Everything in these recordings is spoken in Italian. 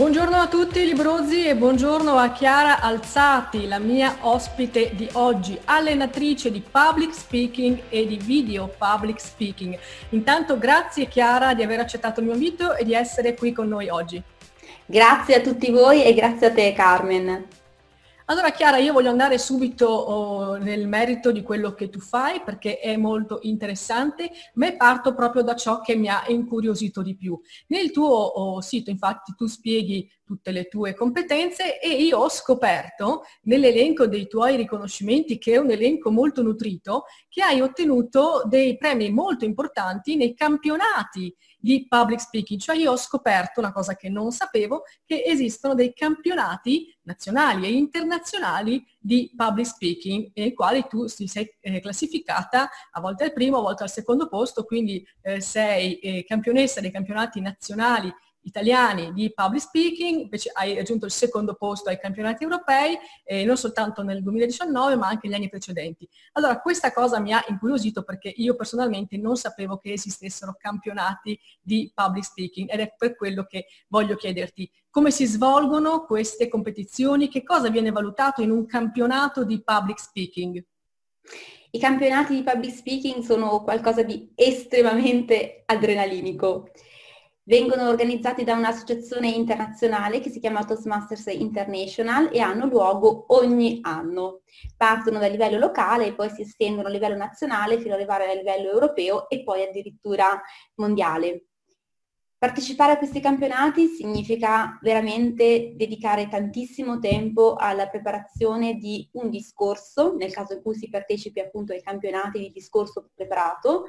Buongiorno a tutti librozzi e buongiorno a Chiara Alzati, la mia ospite di oggi, allenatrice di public speaking e di video public speaking. Intanto grazie Chiara di aver accettato il mio invito e di essere qui con noi oggi. Grazie a tutti voi e grazie a te Carmen. Allora Chiara, io voglio andare subito oh, nel merito di quello che tu fai perché è molto interessante, ma parto proprio da ciò che mi ha incuriosito di più. Nel tuo oh, sito infatti tu spieghi tutte le tue competenze e io ho scoperto nell'elenco dei tuoi riconoscimenti, che è un elenco molto nutrito, che hai ottenuto dei premi molto importanti nei campionati di public speaking. Cioè io ho scoperto una cosa che non sapevo, che esistono dei campionati nazionali e internazionali di public speaking nei quali tu ti sei eh, classificata a volte al primo, a volte al secondo posto, quindi eh, sei eh, campionessa dei campionati nazionali italiani di public speaking, invece hai raggiunto il secondo posto ai campionati europei, eh, non soltanto nel 2019 ma anche negli anni precedenti. Allora questa cosa mi ha incuriosito perché io personalmente non sapevo che esistessero campionati di public speaking ed è per quello che voglio chiederti come si svolgono queste competizioni, che cosa viene valutato in un campionato di public speaking. I campionati di public speaking sono qualcosa di estremamente adrenalinico vengono organizzati da un'associazione internazionale che si chiama Toastmasters International e hanno luogo ogni anno. Partono dal livello locale e poi si estendono a livello nazionale fino ad arrivare a livello europeo e poi addirittura mondiale. Partecipare a questi campionati significa veramente dedicare tantissimo tempo alla preparazione di un discorso, nel caso in cui si partecipi appunto ai campionati di discorso preparato,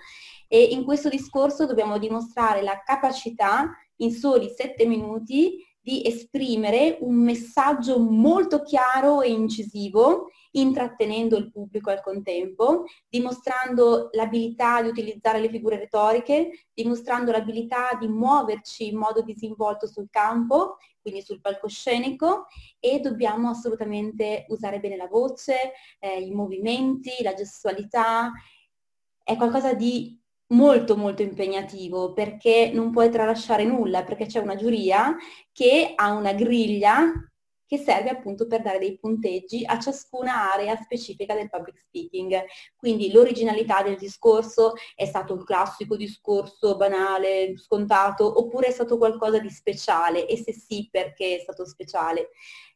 e in questo discorso dobbiamo dimostrare la capacità in soli sette minuti di esprimere un messaggio molto chiaro e incisivo, intrattenendo il pubblico al contempo, dimostrando l'abilità di utilizzare le figure retoriche, dimostrando l'abilità di muoverci in modo disinvolto sul campo, quindi sul palcoscenico, e dobbiamo assolutamente usare bene la voce, eh, i movimenti, la gestualità. È qualcosa di molto molto impegnativo perché non puoi tralasciare nulla, perché c'è una giuria che ha una griglia che serve appunto per dare dei punteggi a ciascuna area specifica del public speaking. Quindi l'originalità del discorso è stato un classico discorso banale, scontato, oppure è stato qualcosa di speciale e se sì perché è stato speciale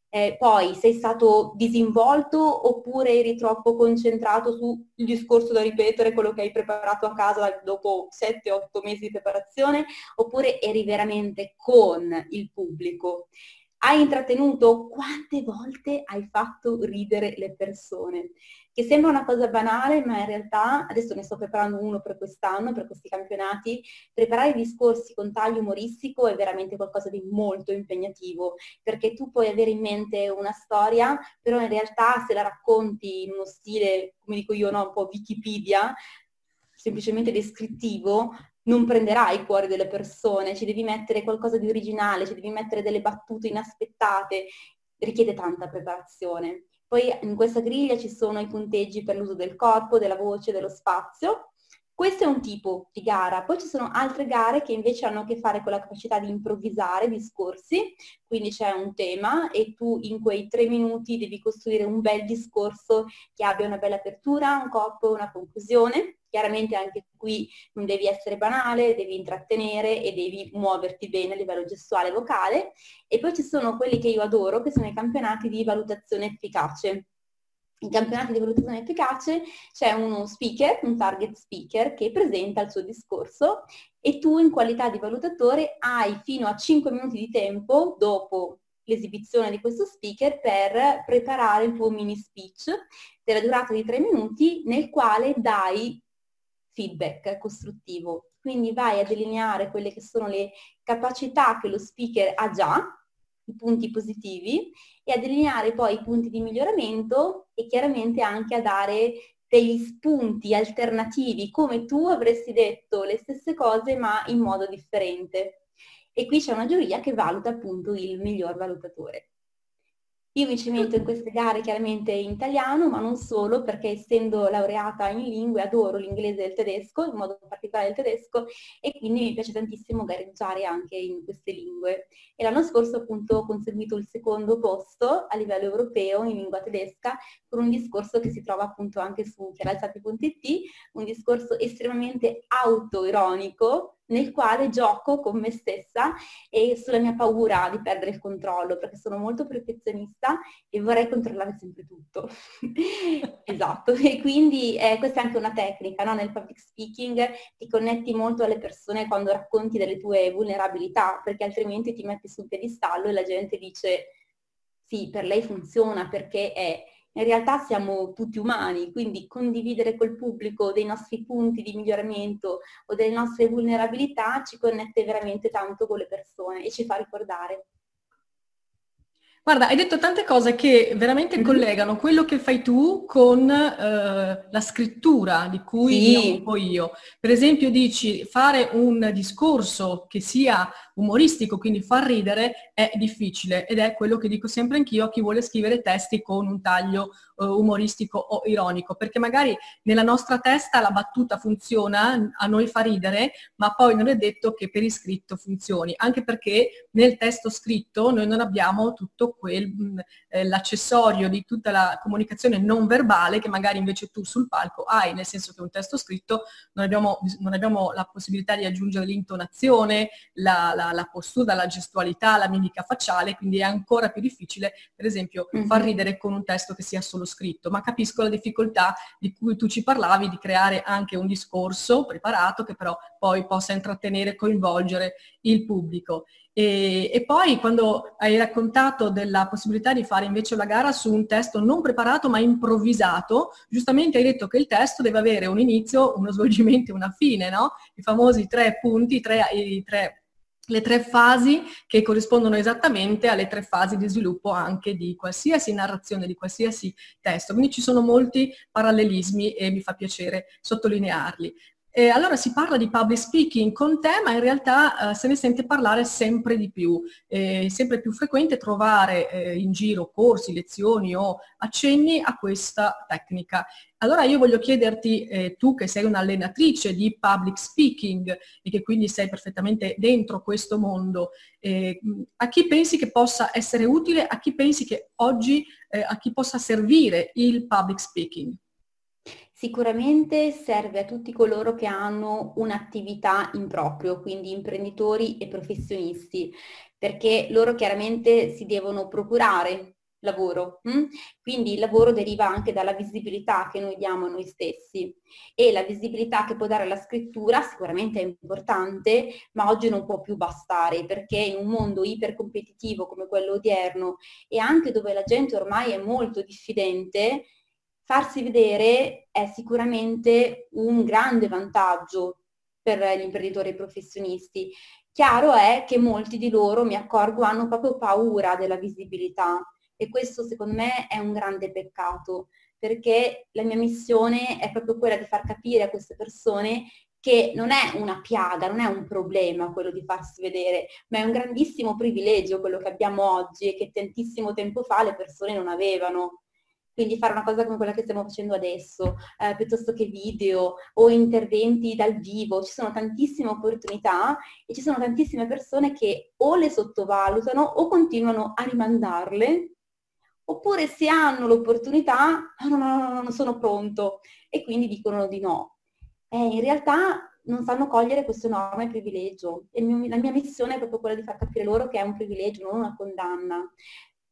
eh, poi sei stato disinvolto oppure eri troppo concentrato sul discorso da ripetere, quello che hai preparato a casa dopo 7-8 mesi di preparazione, oppure eri veramente con il pubblico hai intrattenuto, quante volte hai fatto ridere le persone? Che sembra una cosa banale, ma in realtà, adesso ne sto preparando uno per quest'anno, per questi campionati, preparare discorsi con taglio umoristico è veramente qualcosa di molto impegnativo, perché tu puoi avere in mente una storia, però in realtà se la racconti in uno stile, come dico io, no, un po' Wikipedia, semplicemente descrittivo, non prenderai i cuori delle persone, ci devi mettere qualcosa di originale, ci devi mettere delle battute inaspettate, richiede tanta preparazione. Poi in questa griglia ci sono i punteggi per l'uso del corpo, della voce, dello spazio. Questo è un tipo di gara, poi ci sono altre gare che invece hanno a che fare con la capacità di improvvisare discorsi, quindi c'è un tema e tu in quei tre minuti devi costruire un bel discorso che abbia una bella apertura, un corpo, una conclusione Chiaramente anche qui non devi essere banale, devi intrattenere e devi muoverti bene a livello gestuale e vocale. E poi ci sono quelli che io adoro, che sono i campionati di valutazione efficace. In campionati di valutazione efficace c'è uno speaker, un target speaker, che presenta il suo discorso e tu in qualità di valutatore hai fino a 5 minuti di tempo dopo l'esibizione di questo speaker per preparare il tuo mini speech della durata di 3 minuti nel quale dai feedback costruttivo. quindi vai a delineare quelle che sono le capacità che lo speaker ha già, i punti positivi, e a delineare poi i punti di miglioramento e chiaramente anche a dare degli spunti alternativi, come tu avresti detto le stesse cose ma in modo differente. E qui c'è una giuria che valuta appunto il miglior valutatore. Io mi cimento in queste gare chiaramente in italiano, ma non solo, perché essendo laureata in lingue adoro l'inglese e il tedesco, in modo particolare il tedesco, e quindi mi piace tantissimo gareggiare anche in queste lingue. E l'anno scorso appunto ho conseguito il secondo posto a livello europeo in lingua tedesca con un discorso che si trova appunto anche su chiaralzati.it, un discorso estremamente autoironico nel quale gioco con me stessa e sulla mia paura di perdere il controllo, perché sono molto perfezionista e vorrei controllare sempre tutto. esatto, e quindi eh, questa è anche una tecnica, no? nel public speaking ti connetti molto alle persone quando racconti delle tue vulnerabilità, perché altrimenti ti metti sul piedistallo e la gente dice sì, per lei funziona perché è in realtà siamo tutti umani, quindi condividere col pubblico dei nostri punti di miglioramento o delle nostre vulnerabilità ci connette veramente tanto con le persone e ci fa ricordare. Guarda, hai detto tante cose che veramente mm-hmm. collegano quello che fai tu con eh, la scrittura di cui sì. mi occupo io. Per esempio dici fare un discorso che sia umoristico, quindi far ridere, è difficile ed è quello che dico sempre anch'io a chi vuole scrivere testi con un taglio umoristico o ironico, perché magari nella nostra testa la battuta funziona, a noi fa ridere, ma poi non è detto che per iscritto funzioni, anche perché nel testo scritto noi non abbiamo tutto quel, mm, eh, l'accessorio di tutta la comunicazione non verbale che magari invece tu sul palco hai, nel senso che un testo scritto non abbiamo, non abbiamo la possibilità di aggiungere l'intonazione, la, la, la postura, la gestualità, la mimica facciale, quindi è ancora più difficile, per esempio, mm-hmm. far ridere con un testo che sia solo scritto, ma capisco la difficoltà di cui tu ci parlavi di creare anche un discorso preparato che però poi possa intrattenere, coinvolgere il pubblico. E, e, poi quando hai raccontato della possibilità di fare invece la gara su un testo non preparato ma improvvisato, giustamente hai detto che il testo deve avere un inizio, uno svolgimento e una fine, no? I famosi tre punti, tre, i tre le tre fasi che corrispondono esattamente alle tre fasi di sviluppo anche di qualsiasi narrazione, di qualsiasi testo. Quindi ci sono molti parallelismi e mi fa piacere sottolinearli. E allora si parla di public speaking con te, ma in realtà eh, se ne sente parlare sempre di più. È sempre più frequente trovare eh, in giro corsi, lezioni o accenni a questa tecnica. Allora io voglio chiederti, eh, tu che sei un'allenatrice di public speaking e che quindi sei perfettamente dentro questo mondo, eh, a chi pensi che possa essere utile, a chi pensi che oggi, eh, a chi possa servire il public speaking? Sicuramente serve a tutti coloro che hanno un'attività in proprio, quindi imprenditori e professionisti, perché loro chiaramente si devono procurare lavoro. Hm? Quindi il lavoro deriva anche dalla visibilità che noi diamo a noi stessi e la visibilità che può dare la scrittura sicuramente è importante, ma oggi non può più bastare perché in un mondo ipercompetitivo come quello odierno e anche dove la gente ormai è molto diffidente, farsi vedere è sicuramente un grande vantaggio per gli imprenditori professionisti. Chiaro è che molti di loro, mi accorgo, hanno proprio paura della visibilità e questo secondo me è un grande peccato perché la mia missione è proprio quella di far capire a queste persone che non è una piaga, non è un problema quello di farsi vedere, ma è un grandissimo privilegio quello che abbiamo oggi e che tantissimo tempo fa le persone non avevano. Quindi fare una cosa come quella che stiamo facendo adesso, eh, piuttosto che video o interventi dal vivo, ci sono tantissime opportunità e ci sono tantissime persone che o le sottovalutano o continuano a rimandarle, oppure se hanno l'opportunità, no, no, no, non sono pronto e quindi dicono di no. Eh, in realtà non sanno cogliere questo enorme privilegio e mio, la mia missione è proprio quella di far capire loro che è un privilegio, non una condanna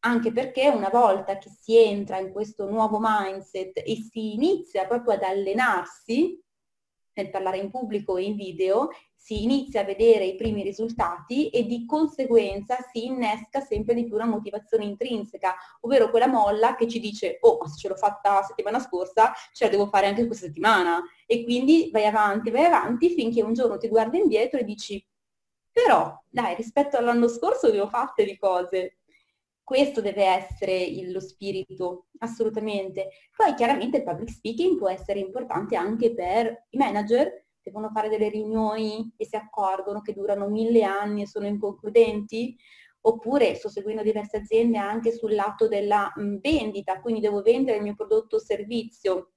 anche perché una volta che si entra in questo nuovo mindset e si inizia proprio ad allenarsi nel parlare in pubblico e in video, si inizia a vedere i primi risultati e di conseguenza si innesca sempre di più una motivazione intrinseca, ovvero quella molla che ci dice oh ma se ce l'ho fatta la settimana scorsa ce la devo fare anche questa settimana e quindi vai avanti, vai avanti finché un giorno ti guardi indietro e dici però dai rispetto all'anno scorso ne ho fatte di cose. Questo deve essere il, lo spirito, assolutamente. Poi chiaramente il public speaking può essere importante anche per i manager devono fare delle riunioni e si accorgono che durano mille anni e sono inconcludenti, oppure sto seguendo diverse aziende anche sul lato della vendita, quindi devo vendere il mio prodotto o servizio.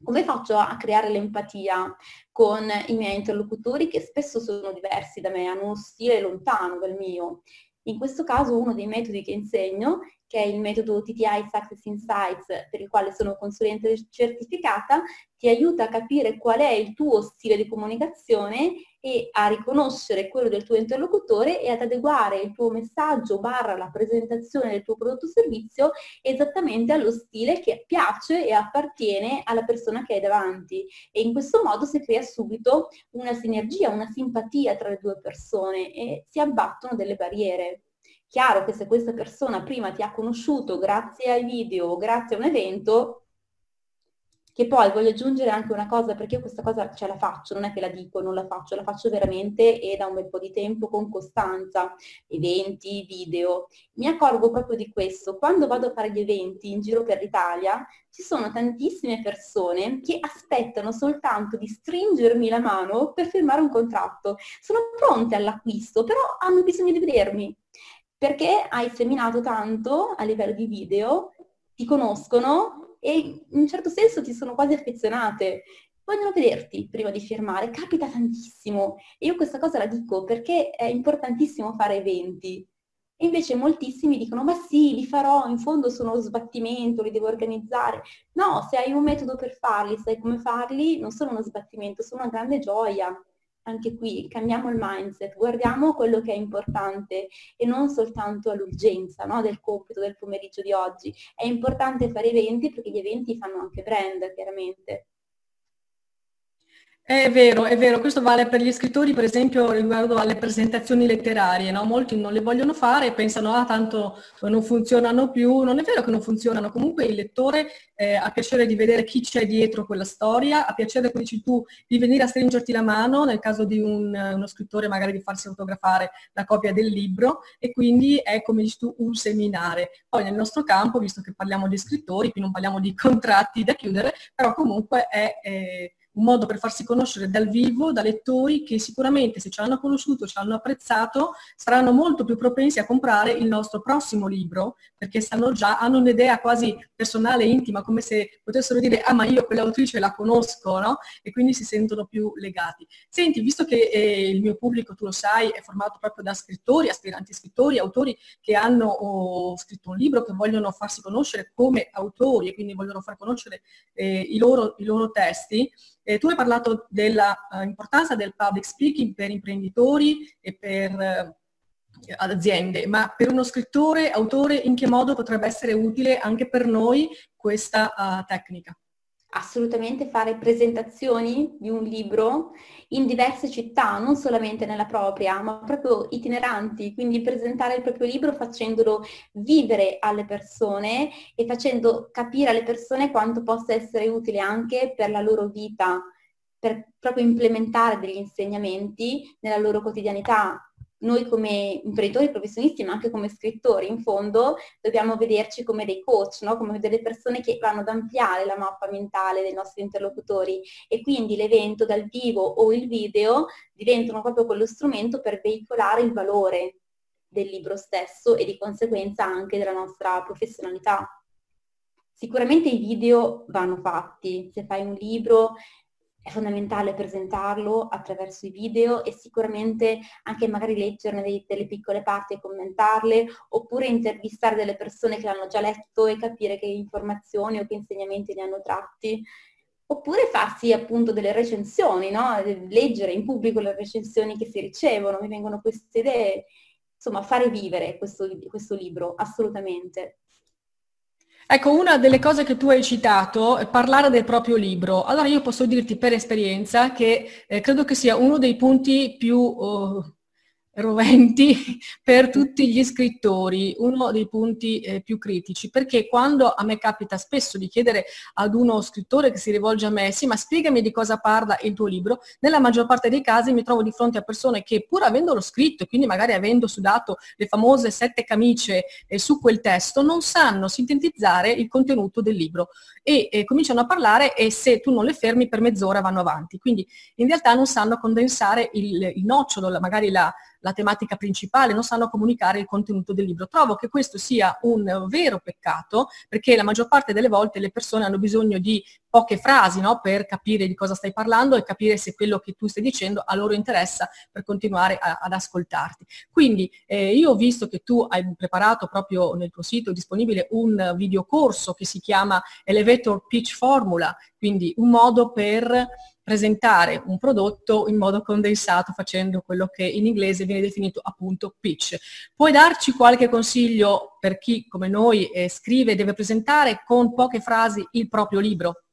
Come faccio a creare l'empatia con i miei interlocutori che spesso sono diversi da me, hanno uno stile lontano dal mio? In questo caso uno dei metodi che insegno che è il metodo TTI Success Insights per il quale sono consulente certificata, ti aiuta a capire qual è il tuo stile di comunicazione e a riconoscere quello del tuo interlocutore e ad adeguare il tuo messaggio barra la presentazione del tuo prodotto o servizio esattamente allo stile che piace e appartiene alla persona che hai davanti. E in questo modo si crea subito una sinergia, una simpatia tra le due persone e si abbattono delle barriere. Chiaro che se questa persona prima ti ha conosciuto grazie ai video o grazie a un evento, che poi voglio aggiungere anche una cosa, perché io questa cosa ce la faccio, non è che la dico, non la faccio, la faccio veramente e da un bel po' di tempo con costanza, eventi, video. Mi accorgo proprio di questo, quando vado a fare gli eventi in giro per l'Italia, ci sono tantissime persone che aspettano soltanto di stringermi la mano per firmare un contratto. Sono pronte all'acquisto, però hanno bisogno di vedermi perché hai seminato tanto a livello di video, ti conoscono e in un certo senso ti sono quasi affezionate. Vogliono vederti prima di firmare, capita tantissimo. E io questa cosa la dico perché è importantissimo fare eventi. E invece moltissimi dicono, ma sì, li farò, in fondo sono uno sbattimento, li devo organizzare. No, se hai un metodo per farli, sai come farli, non sono uno sbattimento, sono una grande gioia anche qui cambiamo il mindset, guardiamo quello che è importante e non soltanto l'urgenza no, del compito del pomeriggio di oggi. È importante fare eventi perché gli eventi fanno anche brand, chiaramente. È vero, è vero, questo vale per gli scrittori, per esempio, riguardo alle presentazioni letterarie, no? Molti non le vogliono fare pensano, ah, tanto non funzionano più. Non è vero che non funzionano, comunque il lettore eh, ha piacere di vedere chi c'è dietro quella storia, ha piacere, come dici tu, di venire a stringerti la mano, nel caso di un, uno scrittore magari di farsi fotografare la copia del libro, e quindi è, come dici tu, un seminare. Poi nel nostro campo, visto che parliamo di scrittori, qui non parliamo di contratti da chiudere, però comunque è... Eh, un modo per farsi conoscere dal vivo da lettori che sicuramente se ci hanno conosciuto, ci hanno apprezzato, saranno molto più propensi a comprare il nostro prossimo libro, perché sanno già, hanno un'idea quasi personale, intima, come se potessero dire, ah ma io quell'autrice la conosco, no? E quindi si sentono più legati. Senti, visto che eh, il mio pubblico, tu lo sai, è formato proprio da scrittori, aspiranti scrittori, autori che hanno oh, scritto un libro, che vogliono farsi conoscere come autori e quindi vogliono far conoscere eh, i, loro, i loro testi, eh, tu hai parlato dell'importanza uh, del public speaking per imprenditori e per uh, aziende, ma per uno scrittore, autore, in che modo potrebbe essere utile anche per noi questa uh, tecnica? Assolutamente fare presentazioni di un libro in diverse città, non solamente nella propria, ma proprio itineranti, quindi presentare il proprio libro facendolo vivere alle persone e facendo capire alle persone quanto possa essere utile anche per la loro vita, per proprio implementare degli insegnamenti nella loro quotidianità, noi come imprenditori professionisti, ma anche come scrittori, in fondo dobbiamo vederci come dei coach, no? come delle persone che vanno ad ampliare la mappa mentale dei nostri interlocutori e quindi l'evento dal vivo o il video diventano proprio quello strumento per veicolare il valore del libro stesso e di conseguenza anche della nostra professionalità. Sicuramente i video vanno fatti, se fai un libro è fondamentale presentarlo attraverso i video e sicuramente anche magari leggerne dei, delle piccole parti e commentarle, oppure intervistare delle persone che l'hanno già letto e capire che informazioni o che insegnamenti ne hanno tratti. Oppure farsi appunto delle recensioni, no? leggere in pubblico le recensioni che si ricevono, mi vengono queste idee. Insomma, fare vivere questo, questo libro, assolutamente. Ecco, una delle cose che tu hai citato è parlare del proprio libro. Allora io posso dirti per esperienza che eh, credo che sia uno dei punti più uh, roventi per tutti gli scrittori, uno dei punti eh, più critici, perché quando a me capita spesso di chiedere ad uno scrittore che si rivolge a me, sì, ma spiegami di cosa parla il tuo libro, nella maggior parte dei casi mi trovo di fronte a persone che pur avendolo scritto e quindi magari avendo sudato le famose sette camicie eh, su quel testo, non sanno sintetizzare il contenuto del libro e eh, cominciano a parlare e se tu non le fermi per mezz'ora vanno avanti. Quindi in realtà non sanno condensare il, il nocciolo, magari la, la tematica principale, non sanno comunicare il contenuto del libro. Trovo che questo sia un vero peccato perché la maggior parte delle volte le persone hanno bisogno di poche frasi no? per capire di cosa stai parlando e capire se quello che tu stai dicendo a loro interessa per continuare a, ad ascoltarti. Quindi eh, io ho visto che tu hai preparato proprio nel tuo sito disponibile un videocorso che si chiama Elevator Pitch Formula, quindi un modo per presentare un prodotto in modo condensato facendo quello che in inglese viene definito appunto pitch. Puoi darci qualche consiglio per chi come noi eh, scrive e deve presentare con poche frasi il proprio libro?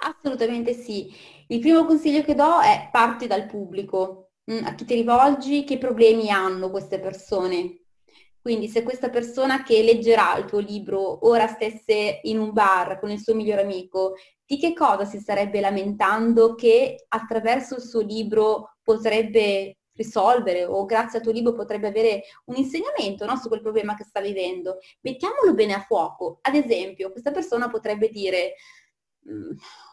Assolutamente sì. Il primo consiglio che do è parti dal pubblico. Mm, a chi ti rivolgi, che problemi hanno queste persone? Quindi se questa persona che leggerà il tuo libro ora stesse in un bar con il suo migliore amico, di che cosa si starebbe lamentando che attraverso il suo libro potrebbe risolvere o grazie al tuo libro potrebbe avere un insegnamento no, su quel problema che sta vivendo. Mettiamolo bene a fuoco. Ad esempio, questa persona potrebbe dire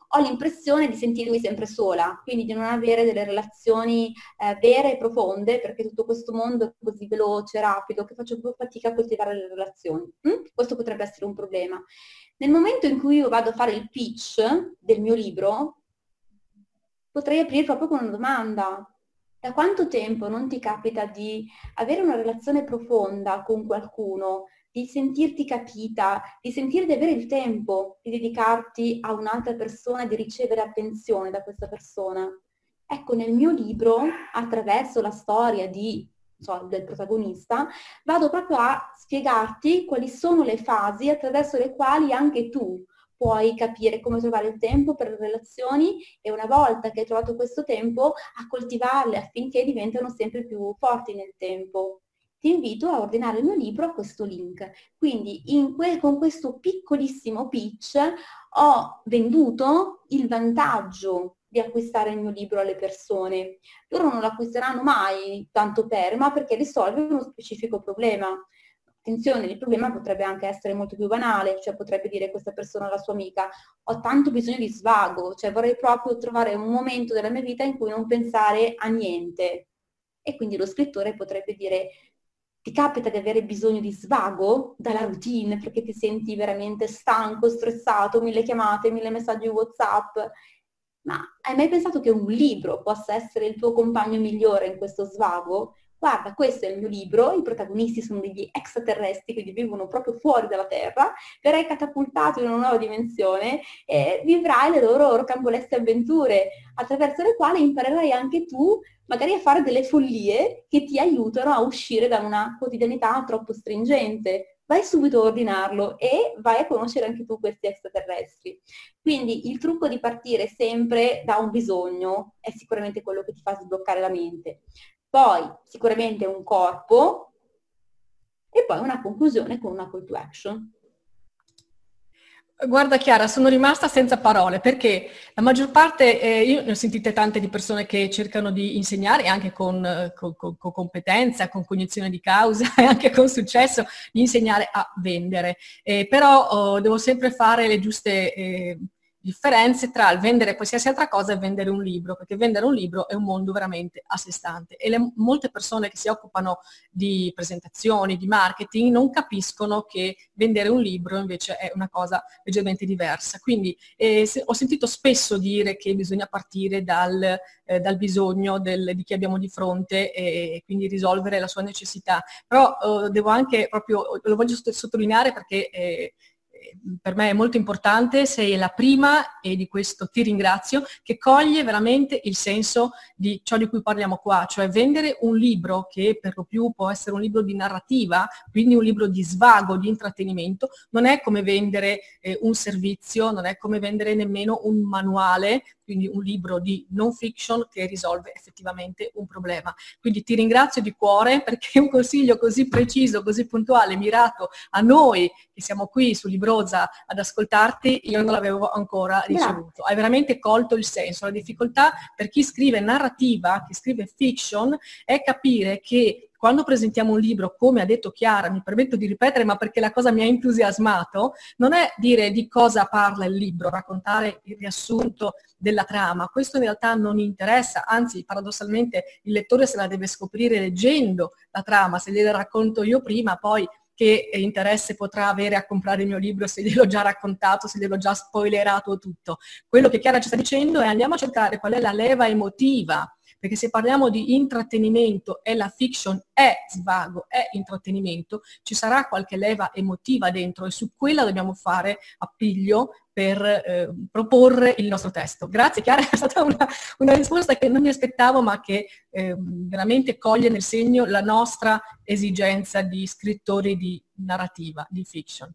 ho l'impressione di sentirmi sempre sola, quindi di non avere delle relazioni eh, vere e profonde, perché tutto questo mondo è così veloce, rapido, che faccio più fatica a coltivare le relazioni. Mm? Questo potrebbe essere un problema. Nel momento in cui io vado a fare il pitch del mio libro, potrei aprire proprio con una domanda. Da quanto tempo non ti capita di avere una relazione profonda con qualcuno, di sentirti capita, di sentire di avere il tempo di dedicarti a un'altra persona, di ricevere attenzione da questa persona? Ecco, nel mio libro, attraverso la storia di so, del protagonista, vado proprio a spiegarti quali sono le fasi attraverso le quali anche tu puoi capire come trovare il tempo per le relazioni e una volta che hai trovato questo tempo a coltivarle affinché diventano sempre più forti nel tempo. Ti invito a ordinare il mio libro a questo link. Quindi que- con questo piccolissimo pitch ho venduto il vantaggio di acquistare il mio libro alle persone. Loro non lo acquisteranno mai tanto per, ma perché risolve uno specifico problema. Attenzione, il problema potrebbe anche essere molto più banale, cioè potrebbe dire questa persona alla sua amica, ho tanto bisogno di svago, cioè vorrei proprio trovare un momento della mia vita in cui non pensare a niente. E quindi lo scrittore potrebbe dire, ti capita di avere bisogno di svago dalla routine perché ti senti veramente stanco, stressato, mille chiamate, mille messaggi WhatsApp ma hai mai pensato che un libro possa essere il tuo compagno migliore in questo svago? Guarda, questo è il mio libro, i protagonisti sono degli extraterrestri che vivono proprio fuori dalla Terra, verrai catapultato in una nuova dimensione e vivrai le loro rocambolesche avventure, attraverso le quali imparerai anche tu magari a fare delle follie che ti aiutano a uscire da una quotidianità troppo stringente vai subito a ordinarlo e vai a conoscere anche tu questi extraterrestri. Quindi il trucco di partire sempre da un bisogno è sicuramente quello che ti fa sbloccare la mente. Poi sicuramente un corpo e poi una conclusione con una call to action. Guarda Chiara, sono rimasta senza parole perché la maggior parte, eh, io ne ho sentite tante di persone che cercano di insegnare anche con, con, con, con, competenza, con cognizione di causa e anche con successo, di insegnare a vendere. Eh, però oh, devo sempre fare le giuste eh, differenze tra il vendere qualsiasi altra cosa e vendere un libro, perché vendere un libro è un mondo veramente a sé stante e le, molte persone che si occupano di presentazioni, di marketing, non capiscono che vendere un libro invece è una cosa leggermente diversa. Quindi eh, se, ho sentito spesso dire che bisogna partire dal, eh, dal bisogno del, di chi abbiamo di fronte e quindi risolvere la sua necessità, però eh, devo anche proprio, lo voglio sottolineare perché eh, per me è molto importante, sei la prima e di questo ti ringrazio, che coglie veramente il senso di ciò di cui parliamo qua, cioè vendere un libro che per lo più può essere un libro di narrativa, quindi un libro di svago, di intrattenimento, non è come vendere eh, un servizio, non è come vendere nemmeno un manuale, quindi un libro di non fiction che risolve effettivamente un problema. Quindi ti ringrazio di cuore perché un consiglio così preciso, così puntuale, mirato a noi che siamo qui su Libroza ad ascoltarti, io non l'avevo ancora ricevuto. Hai veramente colto il senso. La difficoltà per chi scrive narrativa, chi scrive fiction, è capire che quando presentiamo un libro, come ha detto Chiara, mi permetto di ripetere, ma perché la cosa mi ha entusiasmato, non è dire di cosa parla il libro, raccontare il riassunto della trama. Questo in realtà non interessa, anzi paradossalmente il lettore se la deve scoprire leggendo la trama, se gliela racconto io prima, poi che interesse potrà avere a comprare il mio libro se gliel'ho già raccontato, se gliel'ho già spoilerato tutto. Quello che Chiara ci sta dicendo è andiamo a cercare qual è la leva emotiva perché se parliamo di intrattenimento e la fiction è svago, è intrattenimento, ci sarà qualche leva emotiva dentro e su quella dobbiamo fare appiglio per eh, proporre il nostro testo. Grazie Chiara, è stata una, una risposta che non mi aspettavo ma che eh, veramente coglie nel segno la nostra esigenza di scrittori di narrativa, di fiction.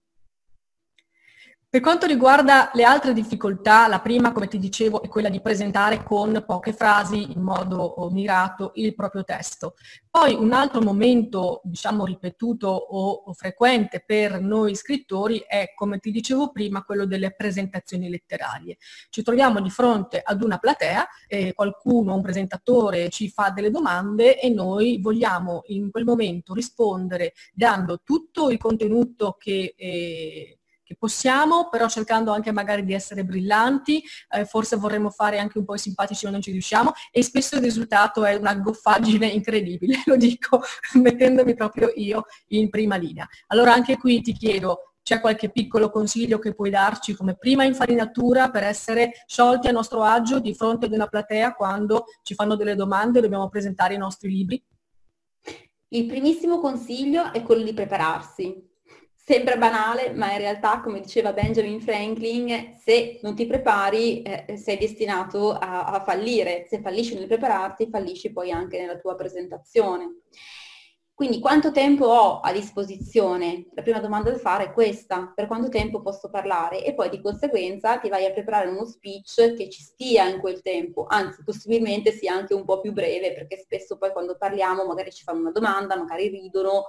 Per quanto riguarda le altre difficoltà, la prima, come ti dicevo, è quella di presentare con poche frasi in modo mirato il proprio testo. Poi un altro momento, diciamo, ripetuto o, o frequente per noi scrittori è, come ti dicevo prima, quello delle presentazioni letterarie. Ci troviamo di fronte ad una platea, eh, qualcuno, un presentatore, ci fa delle domande e noi vogliamo in quel momento rispondere dando tutto il contenuto che... Eh, che possiamo, però cercando anche magari di essere brillanti, eh, forse vorremmo fare anche un po' i simpatici ma non ci riusciamo e spesso il risultato è una goffaggine incredibile, lo dico mettendomi proprio io in prima linea. Allora anche qui ti chiedo, c'è qualche piccolo consiglio che puoi darci come prima infarinatura per essere sciolti a nostro agio di fronte ad una platea quando ci fanno delle domande e dobbiamo presentare i nostri libri? Il primissimo consiglio è quello di prepararsi, Sembra banale, ma in realtà, come diceva Benjamin Franklin, se non ti prepari eh, sei destinato a, a, fallire. Se fallisci nel prepararti, fallisci poi anche nella tua presentazione. Quindi quanto tempo ho a disposizione? La prima domanda da fare è questa, per quanto tempo posso parlare? E poi di conseguenza ti vai a preparare uno speech che ci stia in quel tempo, anzi possibilmente sia anche un po' più breve, perché spesso poi quando parliamo magari ci fanno una domanda, magari ridono,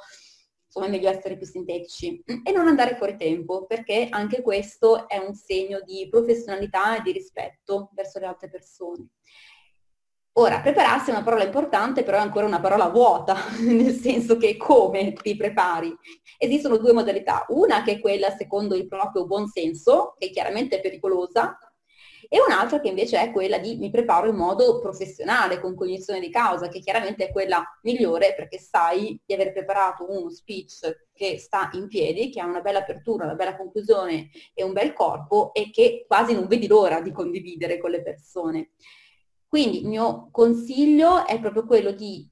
insomma è meglio essere più sintetici e non andare fuori tempo perché anche questo è un segno di professionalità e di rispetto verso le altre persone. Ora, prepararsi è una parola importante, però è ancora una parola vuota, nel senso che come ti prepari? Esistono due modalità, una che è quella secondo il proprio buon senso, che chiaramente è pericolosa, e un'altra che invece è quella di mi preparo in modo professionale, con cognizione di causa, che chiaramente è quella migliore perché sai di aver preparato uno speech che sta in piedi, che ha una bella apertura, una bella conclusione e un bel corpo e che quasi non vedi l'ora di condividere con le persone. Quindi il mio consiglio è proprio quello di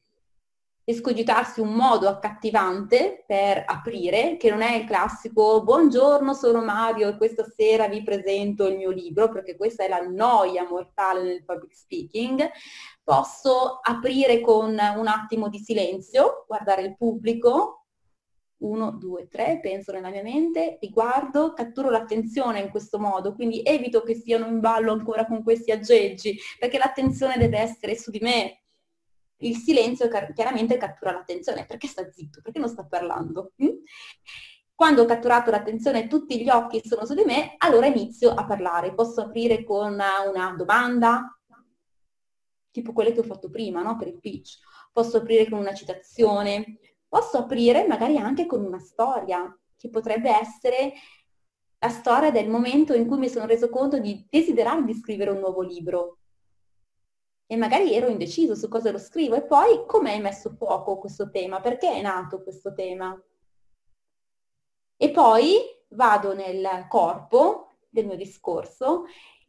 escogitarsi un modo accattivante per aprire, che non è il classico buongiorno, sono Mario e questa sera vi presento il mio libro, perché questa è la noia mortale nel public speaking. Posso aprire con un attimo di silenzio, guardare il pubblico, uno, due, tre, penso nella mia mente, riguardo, catturo l'attenzione in questo modo, quindi evito che siano in ballo ancora con questi aggeggi, perché l'attenzione deve essere su di me, il silenzio chiaramente cattura l'attenzione. Perché sta zitto? Perché non sta parlando? Mm? Quando ho catturato l'attenzione e tutti gli occhi sono su di me, allora inizio a parlare. Posso aprire con una domanda, tipo quelle che ho fatto prima, no? Per il pitch. Posso aprire con una citazione. Posso aprire magari anche con una storia, che potrebbe essere la storia del momento in cui mi sono reso conto di desiderare di scrivere un nuovo libro e magari ero indeciso su cosa lo scrivo. E poi come hai messo fuoco questo tema, perché è nato questo tema. E poi vado nel corpo del mio discorso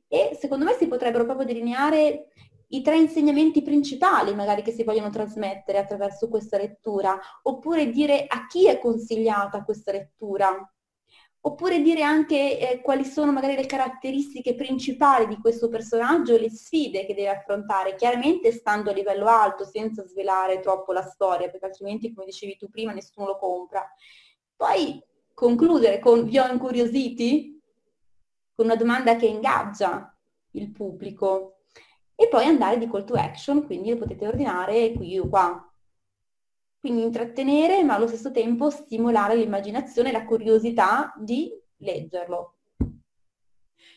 e secondo me si potrebbero proprio delineare i tre insegnamenti principali magari che si vogliono trasmettere attraverso questa lettura, oppure dire a chi è consigliata questa lettura, oppure dire anche eh, quali sono magari le caratteristiche principali di questo personaggio, le sfide che deve affrontare, chiaramente stando a livello alto, senza svelare troppo la storia, perché altrimenti, come dicevi tu prima, nessuno lo compra. Poi concludere con vi ho incuriositi? Con una domanda che ingaggia il pubblico. E poi andare di call to action, quindi lo potete ordinare qui o qua. Quindi intrattenere, ma allo stesso tempo stimolare l'immaginazione e la curiosità di leggerlo.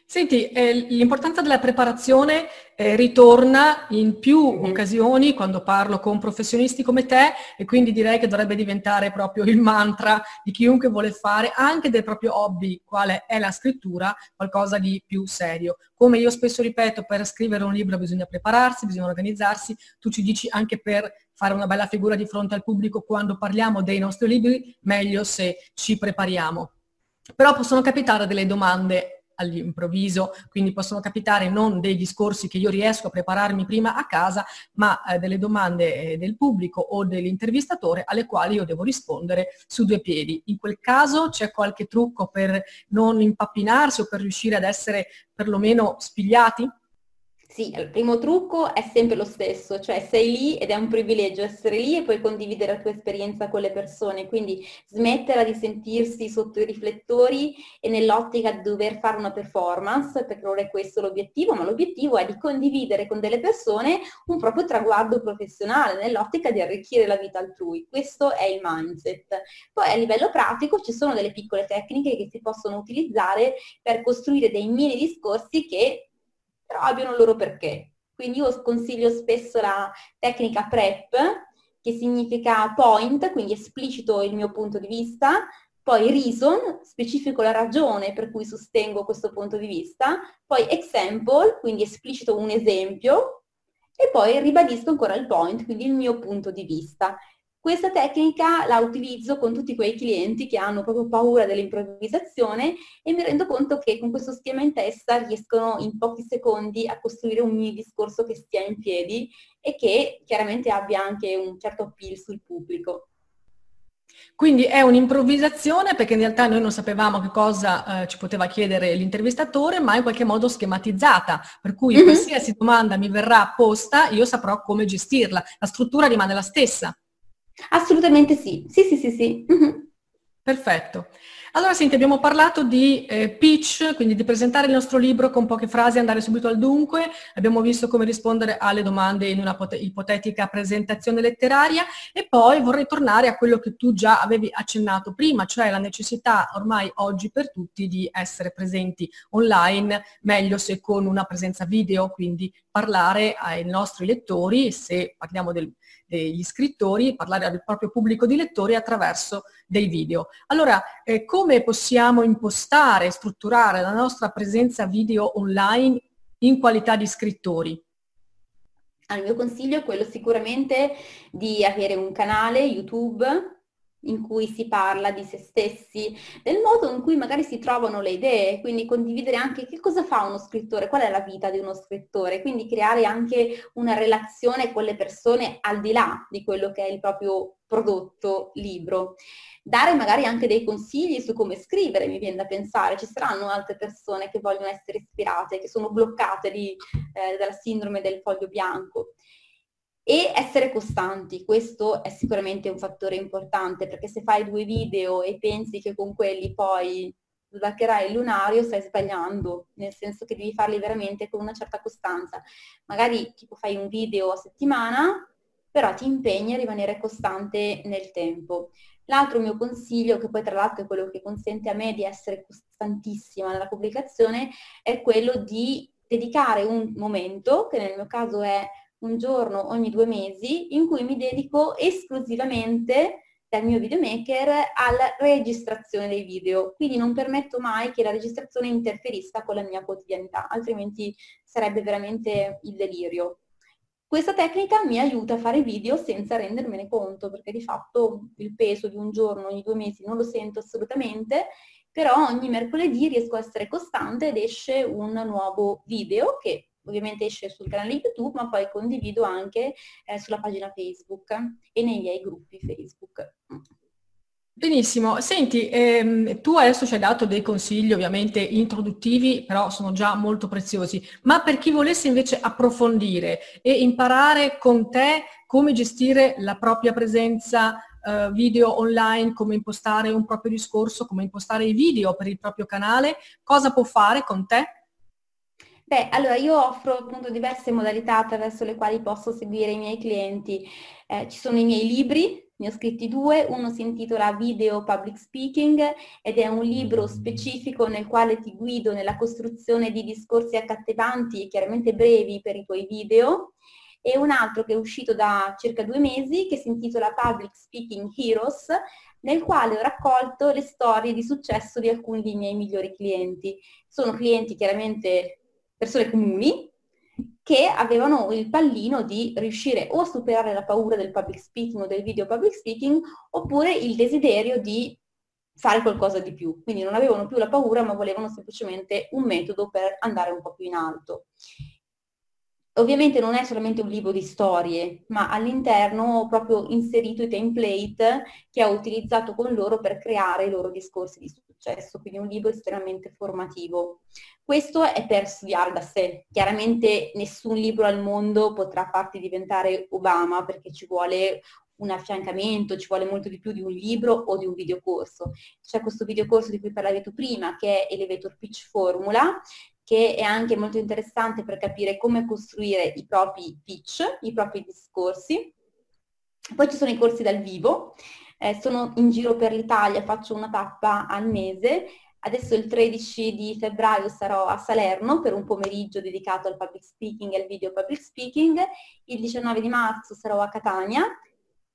Senti, eh, l'importanza della preparazione eh, ritorna in più mm-hmm. occasioni quando parlo con professionisti come te e quindi direi che dovrebbe diventare proprio il mantra di chiunque vuole fare anche del proprio hobby, quale è la scrittura, qualcosa di più serio. Come io spesso ripeto, per scrivere un libro bisogna prepararsi, bisogna organizzarsi, tu ci dici anche per fare una bella figura di fronte al pubblico quando parliamo dei nostri libri, meglio se ci prepariamo. Però possono capitare delle domande all'improvviso, quindi possono capitare non dei discorsi che io riesco a prepararmi prima a casa, ma eh, delle domande eh, del pubblico o dell'intervistatore alle quali io devo rispondere su due piedi. In quel caso c'è qualche trucco per non impappinarsi o per riuscire ad essere perlomeno spigliati? Sì, il primo trucco è sempre lo stesso, cioè sei lì ed è un privilegio essere lì e poi condividere la tua esperienza con le persone, quindi smetterla di sentirsi sotto i riflettori e nell'ottica di dover fare una performance, perché non è questo l'obiettivo, ma l'obiettivo è di condividere con delle persone un proprio traguardo professionale, nell'ottica di arricchire la vita altrui. Questo è il mindset. Poi a livello pratico ci sono delle piccole tecniche che si possono utilizzare per costruire dei mini discorsi che però abbiano il loro perché. Quindi io consiglio spesso la tecnica PrEP, che significa point, quindi esplicito il mio punto di vista, poi reason, specifico la ragione per cui sostengo questo punto di vista, poi example, quindi esplicito un esempio, e poi ribadisco ancora il point, quindi il mio punto di vista. Questa tecnica la utilizzo con tutti quei clienti che hanno proprio paura dell'improvvisazione e mi rendo conto che con questo schema in testa riescono in pochi secondi a costruire un mini discorso che stia in piedi e che chiaramente abbia anche un certo appeal sul pubblico. Quindi è un'improvvisazione perché in realtà noi non sapevamo che cosa eh, ci poteva chiedere l'intervistatore, ma in qualche modo schematizzata, per cui mm-hmm. qualsiasi domanda mi verrà posta io saprò come gestirla. La struttura rimane la stessa. Assolutamente sì, sì, sì, sì, sì. Mm-hmm. Perfetto. Allora, senti, abbiamo parlato di eh, pitch, quindi di presentare il nostro libro con poche frasi, andare subito al dunque, abbiamo visto come rispondere alle domande in una pot- ipotetica presentazione letteraria e poi vorrei tornare a quello che tu già avevi accennato prima, cioè la necessità ormai oggi per tutti di essere presenti online, meglio se con una presenza video, quindi parlare ai nostri lettori, se parliamo del, degli scrittori, parlare al proprio pubblico di lettori attraverso dei video. Allora, eh, come possiamo impostare, strutturare la nostra presenza video online in qualità di scrittori? il mio consiglio è quello sicuramente di avere un canale YouTube in cui si parla di se stessi, del modo in cui magari si trovano le idee, quindi condividere anche che cosa fa uno scrittore, qual è la vita di uno scrittore, quindi creare anche una relazione con le persone al di là di quello che è il proprio prodotto libro. Dare magari anche dei consigli su come scrivere, mi viene da pensare, ci saranno altre persone che vogliono essere ispirate, che sono bloccate di, eh, dalla sindrome del foglio bianco. E essere costanti, questo è sicuramente un fattore importante perché se fai due video e pensi che con quelli poi sbarcherai il lunario, stai sbagliando, nel senso che devi farli veramente con una certa costanza. Magari tipo fai un video a settimana, però ti impegni a rimanere costante nel tempo. L'altro mio consiglio, che poi tra l'altro è quello che consente a me di essere costantissima nella pubblicazione, è quello di dedicare un momento, che nel mio caso è un giorno ogni due mesi in cui mi dedico esclusivamente dal mio videomaker alla registrazione dei video. Quindi non permetto mai che la registrazione interferisca con la mia quotidianità, altrimenti sarebbe veramente il delirio. Questa tecnica mi aiuta a fare video senza rendermene conto, perché di fatto il peso di un giorno ogni due mesi non lo sento assolutamente, però ogni mercoledì riesco a essere costante ed esce un nuovo video che ovviamente esce sul canale YouTube, ma poi condivido anche eh, sulla pagina Facebook e nei miei gruppi Facebook. Benissimo, senti, ehm, tu adesso ci hai dato dei consigli ovviamente introduttivi, però sono già molto preziosi, ma per chi volesse invece approfondire e imparare con te come gestire la propria presenza eh, video online, come impostare un proprio discorso, come impostare i video per il proprio canale, cosa può fare con te? Beh, allora io offro appunto diverse modalità attraverso le quali posso seguire i miei clienti. Eh, ci sono i miei libri, ne ho scritti due, uno si intitola Video Public Speaking ed è un libro specifico nel quale ti guido nella costruzione di discorsi accattivanti e chiaramente brevi per i tuoi video e un altro che è uscito da circa due mesi che si intitola Public Speaking Heroes nel quale ho raccolto le storie di successo di alcuni dei miei migliori clienti. Sono clienti chiaramente persone comuni, che avevano il pallino di riuscire o a superare la paura del public speaking o del video public speaking oppure il desiderio di fare qualcosa di più. Quindi non avevano più la paura ma volevano semplicemente un metodo per andare un po' più in alto. Ovviamente non è solamente un libro di storie, ma all'interno ho proprio inserito i template che ho utilizzato con loro per creare i loro discorsi di successo, quindi un libro estremamente formativo. Questo è per studiare da sé. Chiaramente nessun libro al mondo potrà farti diventare Obama perché ci vuole un affiancamento, ci vuole molto di più di un libro o di un videocorso. C'è questo videocorso di cui parlavi tu prima, che è Elevator Pitch Formula, che è anche molto interessante per capire come costruire i propri pitch, i propri discorsi. Poi ci sono i corsi dal vivo, eh, sono in giro per l'Italia, faccio una tappa al mese. Adesso il 13 di febbraio sarò a Salerno per un pomeriggio dedicato al public speaking e al video public speaking. Il 19 di marzo sarò a Catania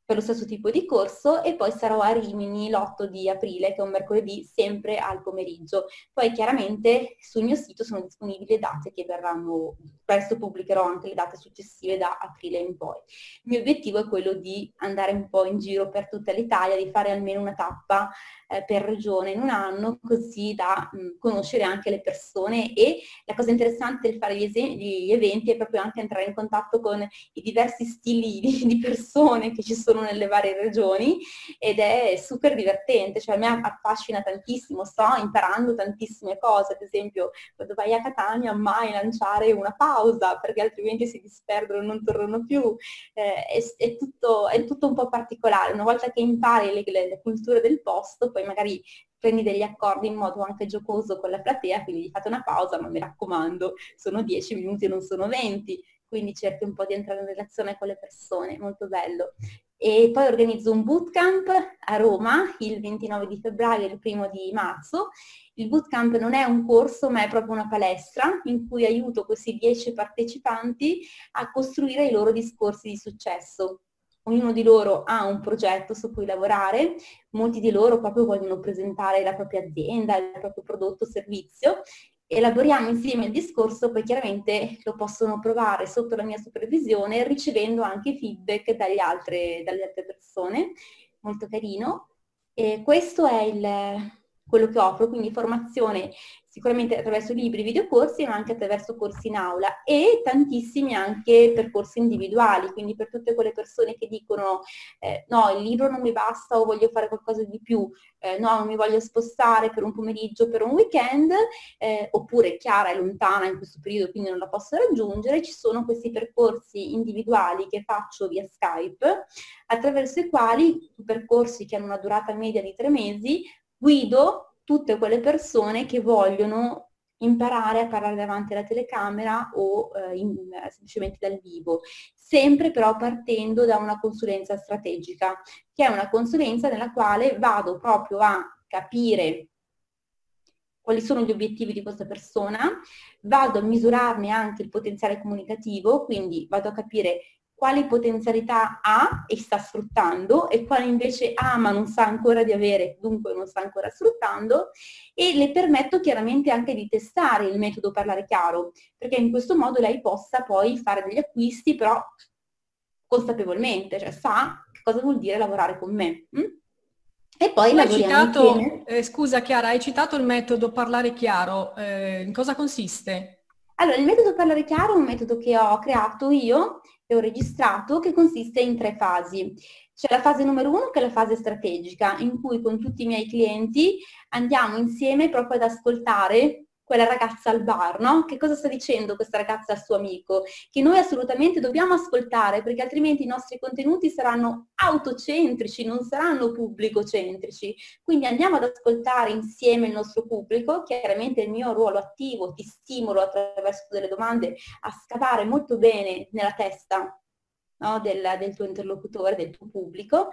per lo stesso tipo di corso e poi sarò a Rimini l'8 di aprile, che è un mercoledì, sempre al pomeriggio. Poi chiaramente sul mio sito sono disponibili le date che verranno, presto pubblicherò anche le date successive da aprile in poi. Il mio obiettivo è quello di andare un po' in giro per tutta l'Italia, di fare almeno una tappa eh, per regione in un anno, così da mh, conoscere anche le persone e la cosa interessante del fare gli, es- gli, eventi è proprio anche entrare in contatto con i diversi stili di, di persone che ci sono nelle varie regioni ed è super divertente, cioè a me affascina tantissimo, sto imparando tantissime cose, ad esempio quando vai a Catania mai lanciare una pausa perché altrimenti si disperdono e non tornano più, eh, è, è, tutto, è, tutto, un po' particolare, una volta che impari le, le, le culture del posto poi magari prendi degli accordi in modo anche giocoso con la platea, quindi fate una pausa, ma mi raccomando, sono 10 minuti e non sono 20, quindi cerchi un po' di entrare in relazione con le persone, molto bello. E poi organizzo un bootcamp a Roma il 29 di febbraio e il primo di marzo. Il bootcamp non è un corso, ma è proprio una palestra in cui aiuto questi 10 partecipanti a costruire i loro discorsi di successo ognuno di loro ha un progetto su cui lavorare, molti di loro proprio vogliono presentare la propria azienda, il proprio prodotto o servizio, elaboriamo insieme il discorso, poi chiaramente lo possono provare sotto la mia supervisione ricevendo anche feedback dalle altre, dalle altre persone, molto carino. E questo è il, quello che offro, quindi formazione sicuramente attraverso libri, videocorsi, ma anche attraverso corsi in aula e tantissimi anche percorsi individuali, quindi per tutte quelle persone che dicono eh, no, il libro non mi basta o voglio fare qualcosa di più, eh, no, non mi voglio spostare per un pomeriggio, per un weekend, eh, oppure Chiara è lontana in questo periodo quindi non la posso raggiungere, ci sono questi percorsi individuali che faccio via Skype, attraverso i quali, percorsi che hanno una durata media di tre mesi, guido tutte quelle persone che vogliono imparare a parlare davanti alla telecamera o eh, in, semplicemente dal vivo, sempre però partendo da una consulenza strategica, che è una consulenza nella quale vado proprio a capire quali sono gli obiettivi di questa persona, vado a misurarne anche il potenziale comunicativo, quindi vado a capire quali potenzialità ha e sta sfruttando e quali invece ha ma non sa ancora di avere, dunque non sta ancora sfruttando e le permetto chiaramente anche di testare il metodo parlare chiaro, perché in questo modo lei possa poi fare degli acquisti però consapevolmente, cioè sa cosa vuol dire lavorare con me. Hm? E poi hai citato, eh, scusa Chiara, hai citato il metodo parlare chiaro, eh, in cosa consiste? Allora, il metodo parlare chiaro è un metodo che ho creato io e ho registrato che consiste in tre fasi. C'è la fase numero uno che è la fase strategica, in cui con tutti i miei clienti andiamo insieme proprio ad ascoltare quella ragazza al bar, no? Che cosa sta dicendo questa ragazza al suo amico? Che noi assolutamente dobbiamo ascoltare perché altrimenti i nostri contenuti saranno autocentrici, non saranno pubblicocentrici. Quindi andiamo ad ascoltare insieme il nostro pubblico, chiaramente il mio ruolo attivo, ti stimolo attraverso delle domande a scavare molto bene nella testa no? del, del, tuo interlocutore, del tuo pubblico.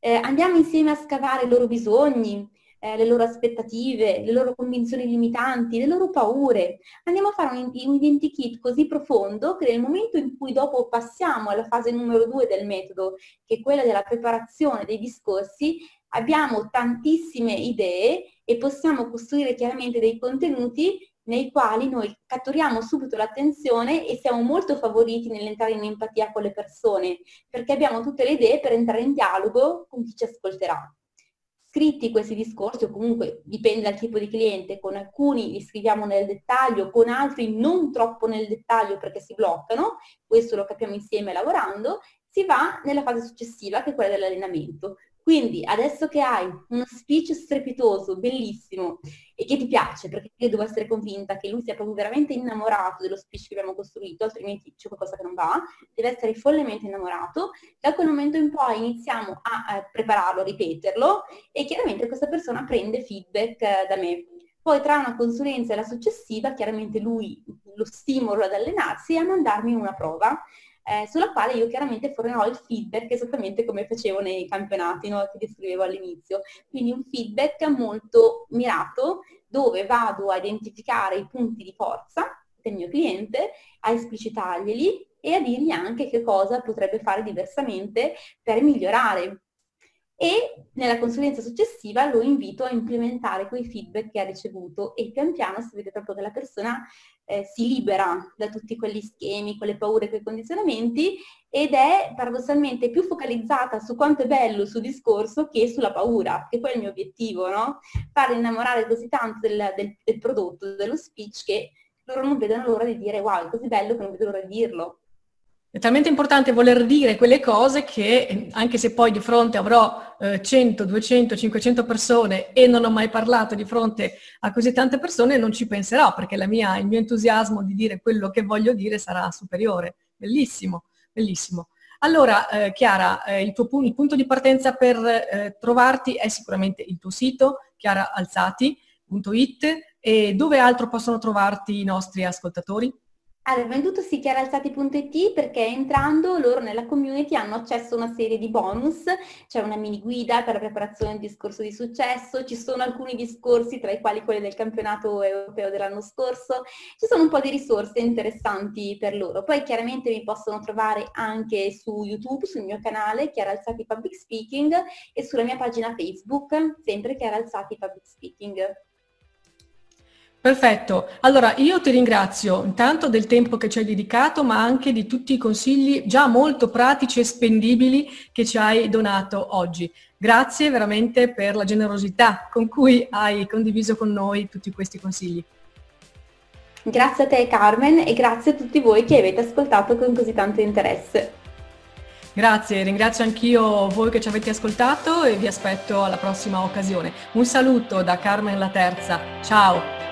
Eh, andiamo insieme a scavare i loro bisogni, eh, le loro aspettative, le loro convinzioni limitanti, le loro paure. Andiamo a fare un, un identikit così profondo che nel momento in cui dopo passiamo alla fase numero due del metodo, che è quella della preparazione dei discorsi, abbiamo tantissime idee e possiamo costruire chiaramente dei contenuti nei quali noi catturiamo subito l'attenzione e siamo molto favoriti nell'entrare in empatia con le persone, perché abbiamo tutte le idee per entrare in dialogo con chi ci ascolterà scritti questi discorsi, o comunque dipende dal tipo di cliente, con alcuni li scriviamo nel dettaglio, con altri non troppo nel dettaglio perché si bloccano, questo lo capiamo insieme lavorando, si va nella fase successiva che è quella dell'allenamento. Quindi adesso che hai uno speech strepitoso, bellissimo e che ti piace, perché io devo essere convinta che lui sia proprio veramente innamorato dello speech che abbiamo costruito, altrimenti c'è qualcosa che non va, deve essere follemente innamorato, da quel momento in poi iniziamo a, a prepararlo, a ripeterlo e chiaramente questa persona prende feedback eh, da me. Poi tra una consulenza e la successiva, chiaramente lui lo stimolo ad allenarsi e a mandarmi una prova eh, sulla quale io chiaramente fornirò il feedback esattamente come facevo nei campionati no? che descrivevo all'inizio. Quindi un feedback molto mirato dove vado a identificare i punti di forza del mio cliente, a esplicitarglieli e a dirgli anche che cosa potrebbe fare diversamente per migliorare e nella consulenza successiva lo invito a implementare quei feedback che ha ricevuto e pian piano si vede proprio che la persona eh, si libera da tutti quegli schemi, quelle paure, quei condizionamenti ed è paradossalmente più focalizzata su quanto è bello il suo discorso che sulla paura, che poi è il mio obiettivo, no? Far innamorare così tanto del, del, del prodotto, dello speech che loro non vedono l'ora di dire wow, è così bello che non vedo l'ora di dirlo. È talmente importante voler dire quelle cose che anche se poi di fronte avrò eh, 100, 200, 500 persone e non ho mai parlato di fronte a così tante persone, non ci penserò perché mia, il mio entusiasmo di dire quello che voglio dire sarà superiore. Bellissimo, bellissimo. Allora, eh, Chiara, eh, il, tuo, il, punto di partenza per eh, trovarti è sicuramente il tuo sito, chiaraalzati.it, e dove altro possono trovarti i nostri ascoltatori? Allora, venduto sì chiaralzati.it perché entrando loro nella community hanno accesso a una serie di bonus, c'è una mini guida per la preparazione del discorso di successo, ci sono alcuni discorsi tra i quali quelli del campionato europeo dell'anno scorso, ci sono un po' di risorse interessanti per loro. Poi chiaramente mi possono trovare anche su YouTube, sul mio canale Chiaralzati Public Speaking e sulla mia pagina Facebook, sempre Chiaralzati Public Speaking. Perfetto, allora io ti ringrazio intanto del tempo che ci hai dedicato, ma anche di tutti i consigli già molto pratici e spendibili che ci hai donato oggi. Grazie veramente per la generosità con cui hai condiviso con noi tutti questi consigli. Grazie a te Carmen e grazie a tutti voi che avete ascoltato con così tanto interesse. Grazie, ringrazio anch'io voi che ci avete ascoltato e vi aspetto alla prossima occasione. Un saluto da Carmen La Terza, ciao!